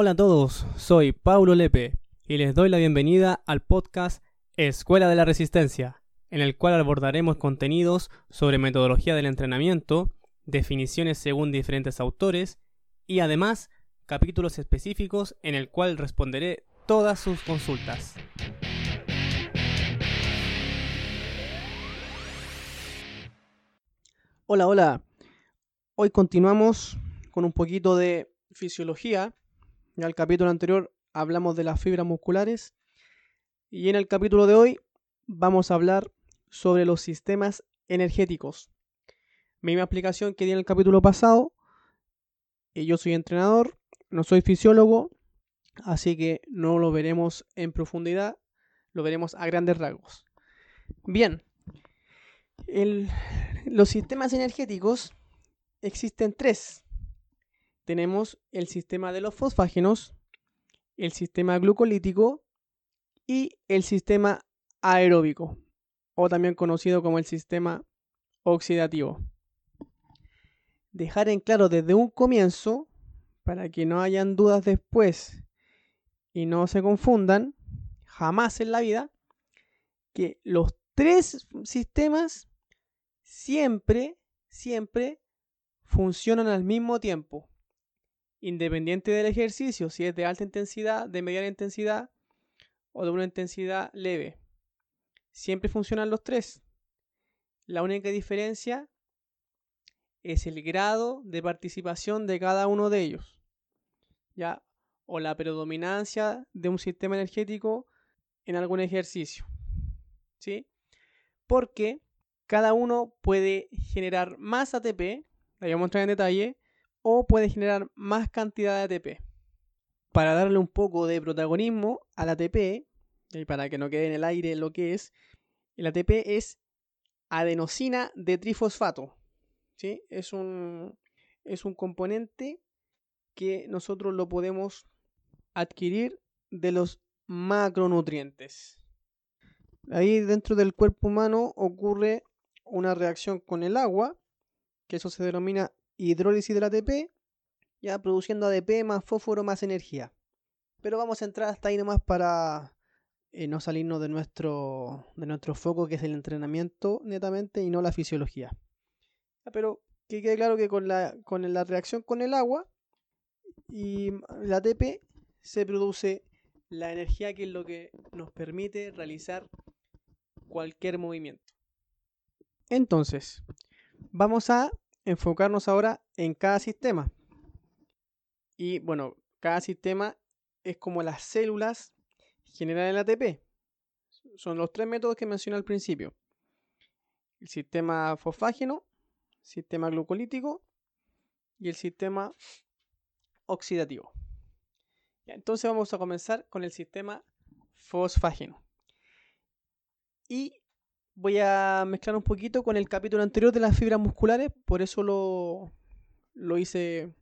Hola a todos, soy Paulo Lepe y les doy la bienvenida al podcast Escuela de la Resistencia, en el cual abordaremos contenidos sobre metodología del entrenamiento, definiciones según diferentes autores y además capítulos específicos en el cual responderé todas sus consultas. Hola, hola. Hoy continuamos con un poquito de fisiología. En el capítulo anterior hablamos de las fibras musculares y en el capítulo de hoy vamos a hablar sobre los sistemas energéticos. Misma explicación que di en el capítulo pasado. Y yo soy entrenador, no soy fisiólogo, así que no lo veremos en profundidad, lo veremos a grandes rasgos. Bien, los sistemas energéticos existen tres. Tenemos el sistema de los fosfágenos, el sistema glucolítico y el sistema aeróbico, o también conocido como el sistema oxidativo. Dejar en claro desde un comienzo, para que no hayan dudas después y no se confundan, jamás en la vida, que los tres sistemas siempre, siempre funcionan al mismo tiempo. Independiente del ejercicio, si es de alta intensidad, de mediana intensidad o de una intensidad leve. Siempre funcionan los tres. La única diferencia es el grado de participación de cada uno de ellos. ¿Ya? O la predominancia de un sistema energético en algún ejercicio. ¿Sí? Porque cada uno puede generar más ATP, la voy a mostrar en detalle, o puede generar más cantidad de ATP. Para darle un poco de protagonismo al ATP, y para que no quede en el aire lo que es, el ATP es adenosina de trifosfato. ¿sí? Es, un, es un componente que nosotros lo podemos adquirir de los macronutrientes. Ahí dentro del cuerpo humano ocurre una reacción con el agua, que eso se denomina hidrólisis del ATP, ya produciendo ADP más fósforo más energía. Pero vamos a entrar hasta ahí nomás para eh, no salirnos de nuestro, de nuestro foco, que es el entrenamiento netamente y no la fisiología. Pero que quede claro que con la, con la reacción con el agua y el ATP se produce la energía que es lo que nos permite realizar cualquier movimiento. Entonces, vamos a enfocarnos ahora en cada sistema. Y bueno, cada sistema es como las células generan el ATP. Son los tres métodos que mencioné al principio. El sistema fosfágeno, sistema glucolítico y el sistema oxidativo. entonces vamos a comenzar con el sistema fosfágeno. Y voy a mezclar un poquito con el capítulo anterior de las fibras musculares, por eso lo, lo hice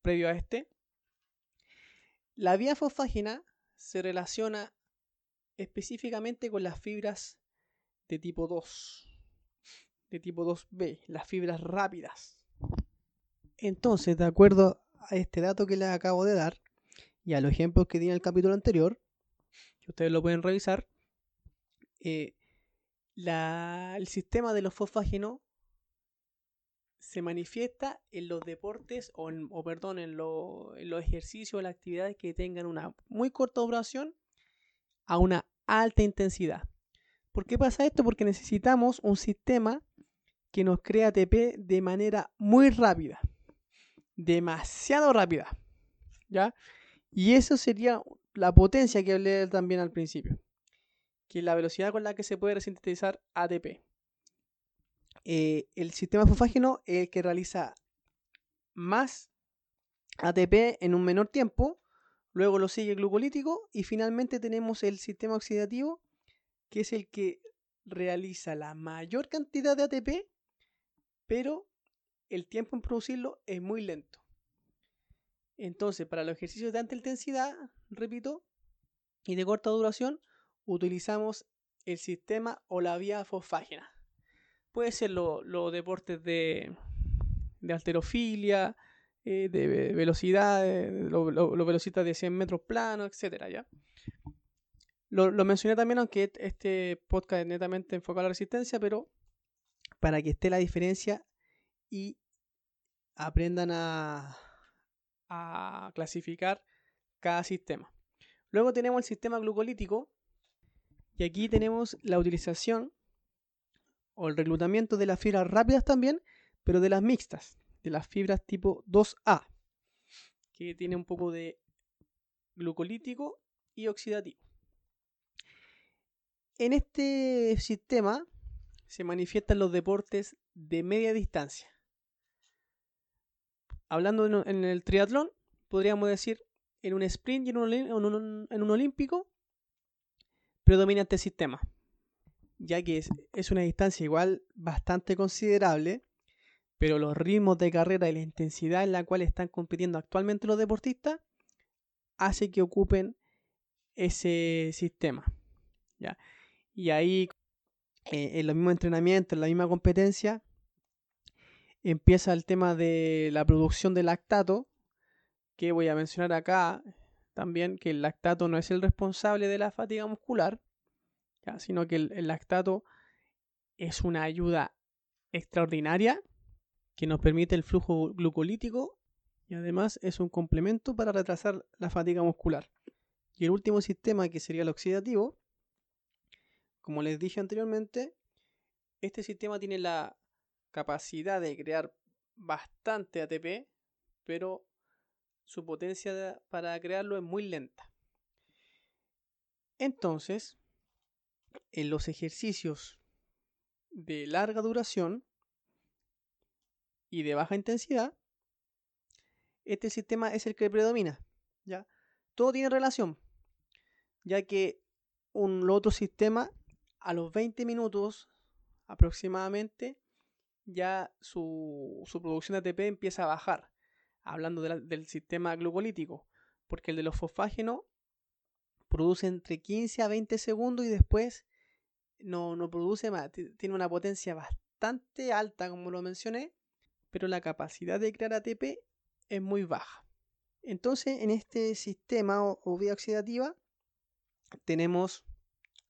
previo a este. La vía fosfágena se relaciona específicamente con las fibras de tipo 2, de tipo 2B, las fibras rápidas. Entonces, de acuerdo a este dato que les acabo de dar y a los ejemplos que di en el capítulo anterior, que ustedes lo pueden revisar, eh, el sistema de los fosfágenos se manifiesta en los deportes o, perdón, en, en los ejercicios o las actividades que tengan una muy corta duración a una alta intensidad. ¿Por qué pasa esto? Porque necesitamos un sistema que nos crea ATP de manera muy rápida, demasiado rápida, ¿ya? Y eso sería la potencia que hablé también al principio que la velocidad con la que se puede resintetizar ATP. Eh, el sistema fosfágeno es el que realiza más ATP en un menor tiempo, luego lo sigue el glucolítico y finalmente tenemos el sistema oxidativo, que es el que realiza la mayor cantidad de ATP, pero el tiempo en producirlo es muy lento. Entonces, para los ejercicios de alta intensidad, repito, y de corta duración, utilizamos el sistema o la vía fosfágena. Puede ser los deportes de, de alterofilia, eh, de velocidad, los lo, velocistas de 100 metros planos, etcétera, ¿ya? Lo, mencioné también, aunque este podcast es netamente enfocado a la resistencia, pero para que esté la diferencia y aprendan a, a clasificar cada sistema. Luego tenemos el sistema glucolítico y aquí tenemos la utilización o el reclutamiento de las fibras rápidas también, pero de las mixtas, de las fibras tipo 2A, que tiene un poco de glucolítico y oxidativo. En este sistema se manifiestan los deportes de media distancia. Hablando en el triatlón, podríamos decir en un sprint y en un, olímpico, predomina este sistema, ya que es, una distancia igual bastante considerable, pero los ritmos de carrera y la intensidad en la cual están compitiendo actualmente los deportistas hace que ocupen ese sistema. ¿ya? Y ahí, eh, en los mismos entrenamientos, en la misma competencia, empieza el tema de la producción de lactato, que voy a mencionar acá también, que el lactato no es el responsable de la fatiga muscular, sino que el, lactato es una ayuda extraordinaria que nos permite el flujo glucolítico y además es un complemento para retrasar la fatiga muscular. Y el último sistema, que sería el oxidativo, como les dije anteriormente, este sistema tiene la capacidad de crear bastante ATP, pero su potencia para crearlo es muy lenta. Entonces, en los ejercicios de larga duración y de baja intensidad, este sistema es el que predomina. ¿ya? Todo tiene relación, ya que un otro sistema a los 20 minutos aproximadamente, ya su, producción de ATP empieza a bajar, hablando del sistema glucolítico, porque el de los fosfágenos produce entre 15 a 20 segundos y después no, no produce más, tiene una potencia bastante alta, como lo mencioné, pero la capacidad de crear ATP es muy baja. Entonces, en este sistema o vía oxidativa, tenemos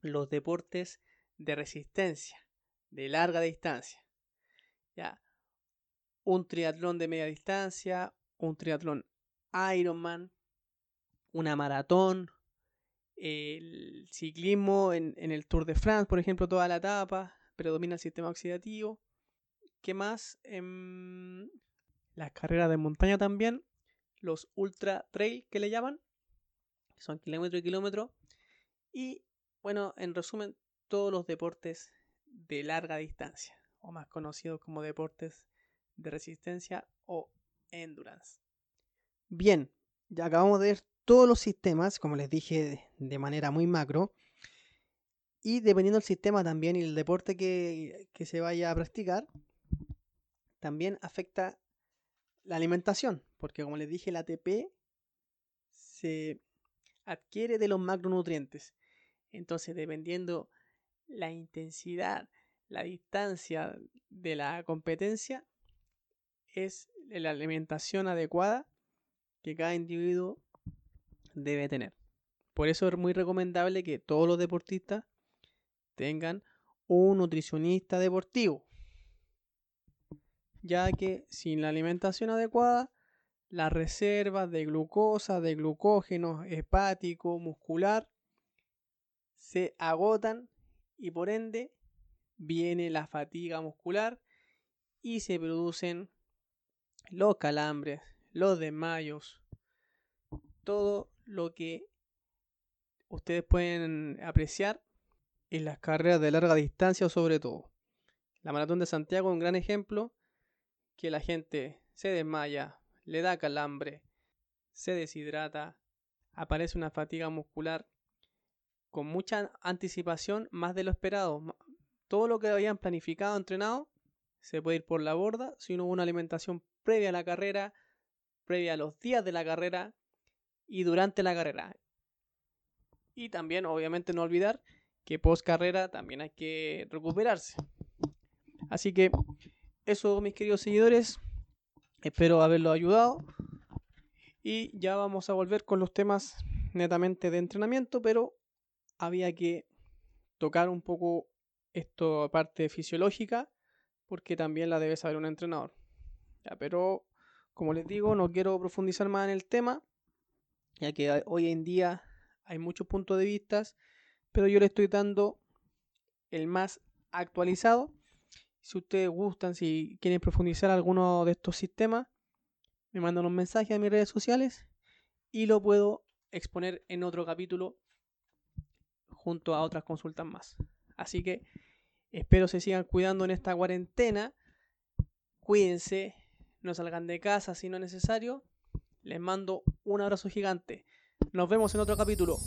los deportes de resistencia, de larga distancia. ¿ya? Un triatlón de media distancia, un triatlón Ironman, una maratón, el ciclismo en, el Tour de France, por ejemplo, toda la etapa, predomina el sistema oxidativo. ¿Qué más? Em, las carreras de montaña también, los ultra trail que le llaman, son kilómetro y kilómetro. Y bueno, en resumen, todos los deportes de larga distancia, o más conocidos como deportes de resistencia o endurance. Bien, ya acabamos de ver todos los sistemas, como les dije, de manera muy macro. Y dependiendo del sistema también y el deporte que, que se vaya a practicar, también afecta la alimentación, porque como les dije, el ATP se adquiere de los macronutrientes. Entonces, dependiendo la intensidad, la distancia de la competencia es la alimentación adecuada que cada individuo debe tener. Por eso es muy recomendable que todos los deportistas tengan un nutricionista deportivo, ya que sin la alimentación adecuada, las reservas de glucosa, de glucógeno hepático, muscular, se agotan y por ende viene la fatiga muscular y se producen los calambres, los desmayos, todo lo que ustedes pueden apreciar en las carreras de larga distancia sobre todo. La maratón de Santiago es un gran ejemplo que la gente se desmaya, le da calambre, se deshidrata, aparece una fatiga muscular con mucha anticipación, más de lo esperado. Todo lo que habían planificado, entrenado, se puede ir por la borda si no hubo una alimentación previa a la carrera, previa a los días de la carrera y durante la carrera. Y también, obviamente, no olvidar que post carrera también hay que recuperarse. Así que eso, mis queridos seguidores, Espero haberlo ayudado. Y ya vamos a volver con los temas netamente de entrenamiento, pero había que tocar un poco esto parte fisiológica, porque también la debe saber un entrenador. Pero como les digo, no quiero profundizar más en el tema, ya que hoy en día hay muchos puntos de vista, pero yo le estoy dando el más actualizado. Si ustedes gustan, si quieren profundizar alguno de estos sistemas, me mandan un mensaje a mis redes sociales y lo puedo exponer en otro capítulo junto a otras consultas más. Así que espero se sigan cuidando en esta cuarentena. Cuídense, no salgan de casa si no es necesario. Les mando un abrazo gigante. Nos vemos en otro capítulo.